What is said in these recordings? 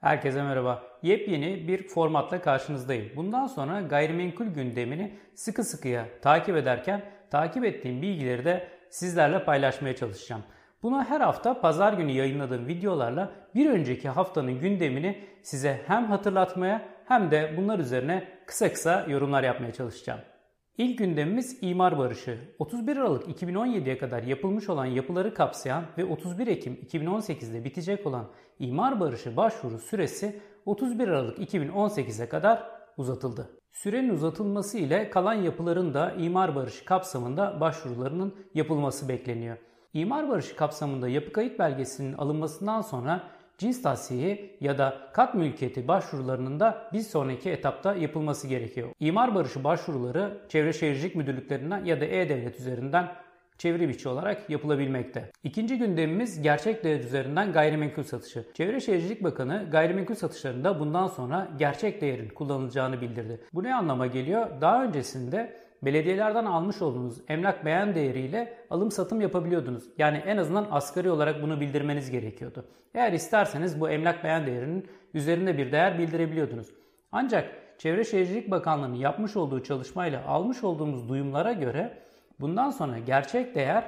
Herkese merhaba. Yepyeni bir formatla karşınızdayım. Bundan sonra gayrimenkul gündemini sıkı sıkıya takip ederken takip ettiğim bilgileri de sizlerle paylaşmaya çalışacağım. Bunu her hafta pazar günü yayınladığım videolarla bir önceki haftanın gündemini size hem hatırlatmaya hem de bunlar üzerine kısa kısa yorumlar yapmaya çalışacağım. İlk gündemimiz imar barışı. 31 Aralık 2017'ye kadar yapılmış olan yapıları kapsayan ve 31 Ekim 2018'de bitecek olan imar barışı başvuru süresi 31 Aralık 2018'e kadar uzatıldı. Sürenin uzatılması ile kalan yapıların da imar barışı kapsamında başvurularının yapılması bekleniyor. İmar barışı kapsamında yapı kayıt belgesinin alınmasından sonra cins tahsiyi ya da kat mülkiyeti başvurularının da bir sonraki etapta yapılması gerekiyor. İmar barışı başvuruları Çevre Şehircilik Müdürlüklerinden ya da E-Devlet üzerinden çeviri biçi olarak yapılabilmekte. İkinci gündemimiz gerçek değer üzerinden gayrimenkul satışı. Çevre Şehircilik Bakanı gayrimenkul satışlarında bundan sonra gerçek değerin kullanılacağını bildirdi. Bu ne anlama geliyor? Daha öncesinde belediyelerden almış olduğunuz emlak beğen değeriyle alım satım yapabiliyordunuz. Yani en azından asgari olarak bunu bildirmeniz gerekiyordu. Eğer isterseniz bu emlak beğen değerinin üzerinde bir değer bildirebiliyordunuz. Ancak Çevre Şehircilik Bakanlığı'nın yapmış olduğu çalışmayla almış olduğumuz duyumlara göre bundan sonra gerçek değer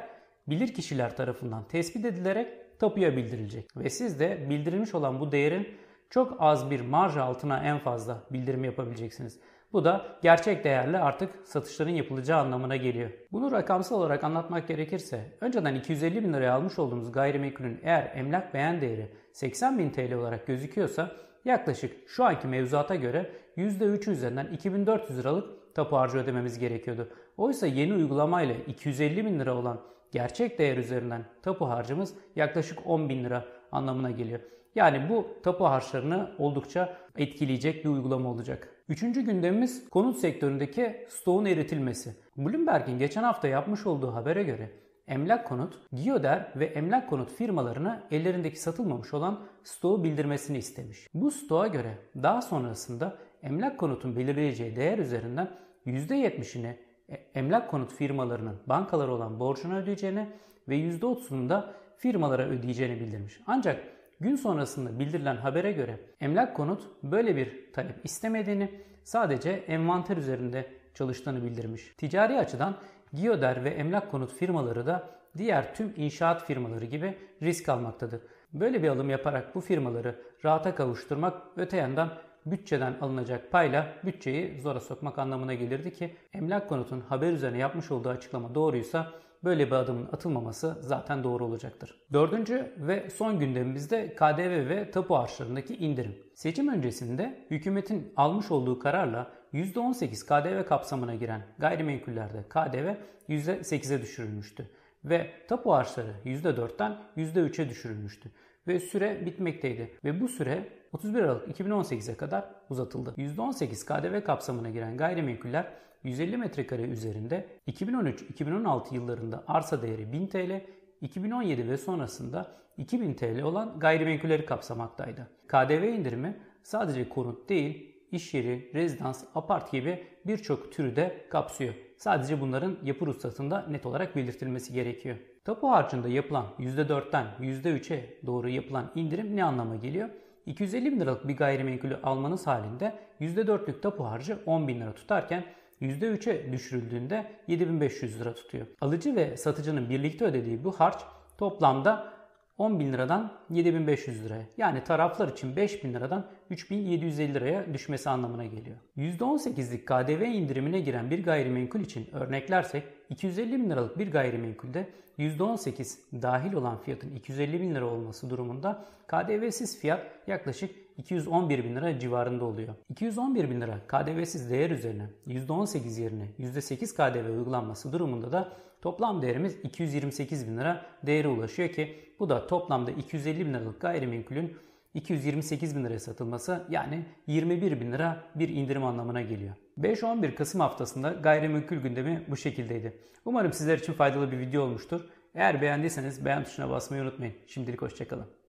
bilir kişiler tarafından tespit edilerek tapuya bildirilecek. Ve siz de bildirilmiş olan bu değerin çok az bir marj altına en fazla bildirim yapabileceksiniz. Bu da gerçek değerle artık satışların yapılacağı anlamına geliyor. Bunu rakamsal olarak anlatmak gerekirse önceden 250 bin liraya almış olduğumuz gayrimenkulün eğer emlak beğen değeri 80 bin TL olarak gözüküyorsa yaklaşık şu anki mevzuata göre %3 üzerinden 2400 liralık tapu harcı ödememiz gerekiyordu. Oysa yeni uygulamayla 250 bin lira olan gerçek değer üzerinden tapu harcımız yaklaşık 10 bin lira anlamına geliyor. Yani bu tapu harçlarını oldukça etkileyecek bir uygulama olacak. Üçüncü gündemimiz konut sektöründeki stoğun eritilmesi. Bloomberg'in geçen hafta yapmış olduğu habere göre Emlak Konut, Gioder ve Emlak Konut firmalarına ellerindeki satılmamış olan stoğu bildirmesini istemiş. Bu stoğa göre daha sonrasında Emlak Konut'un belirleyeceği değer üzerinden %70'ini e, emlak konut firmalarının bankalara olan borcunu ödeyeceğini ve %30'unu da firmalara ödeyeceğini bildirmiş. Ancak Gün sonrasında bildirilen habere göre emlak konut böyle bir talep istemediğini sadece envanter üzerinde çalıştığını bildirmiş. Ticari açıdan Gioder ve emlak konut firmaları da diğer tüm inşaat firmaları gibi risk almaktadır. Böyle bir alım yaparak bu firmaları rahata kavuşturmak öte yandan bütçeden alınacak payla bütçeyi zora sokmak anlamına gelirdi ki emlak konutun haber üzerine yapmış olduğu açıklama doğruysa böyle bir adımın atılmaması zaten doğru olacaktır. Dördüncü ve son gündemimizde KDV ve tapu harçlarındaki indirim. Seçim öncesinde hükümetin almış olduğu kararla %18 KDV kapsamına giren gayrimenkullerde KDV %8'e düşürülmüştü ve tapu harçları %4'ten %3'e düşürülmüştü ve süre bitmekteydi ve bu süre 31 Aralık 2018'e kadar uzatıldı. %18 KDV kapsamına giren gayrimenkuller 150 metrekare üzerinde 2013-2016 yıllarında arsa değeri 1000 TL, 2017 ve sonrasında 2000 TL olan gayrimenkulleri kapsamaktaydı. KDV indirimi sadece konut değil, iş yeri, rezidans, apart gibi birçok türü de kapsıyor. Sadece bunların yapı ruhsatında net olarak belirtilmesi gerekiyor. Tapu harcında yapılan %4'ten %3'e doğru yapılan indirim ne anlama geliyor? 250 bin liralık bir gayrimenkulü almanız halinde %4'lük tapu harcı 10 bin lira tutarken %3'e düşürüldüğünde 7500 lira tutuyor. Alıcı ve satıcının birlikte ödediği bu harç toplamda 10 bin liradan 7500 liraya yani taraflar için 5 bin liradan 3750 liraya düşmesi anlamına geliyor. %18'lik KDV indirimine giren bir gayrimenkul için örneklersek 250 bin liralık bir gayrimenkulde %18 dahil olan fiyatın 250 bin lira olması durumunda KDV'siz fiyat yaklaşık 211 bin lira civarında oluyor. 211 bin lira KDV'siz değer üzerine %18 yerine %8 KDV uygulanması durumunda da toplam değerimiz 228 bin lira değere ulaşıyor ki bu da toplamda 250 bin liralık gayrimenkulün 228 bin liraya satılması yani 21 bin lira bir indirim anlamına geliyor. 5-11 Kasım haftasında gayrimenkul gündemi bu şekildeydi. Umarım sizler için faydalı bir video olmuştur. Eğer beğendiyseniz beğen tuşuna basmayı unutmayın. Şimdilik hoşçakalın.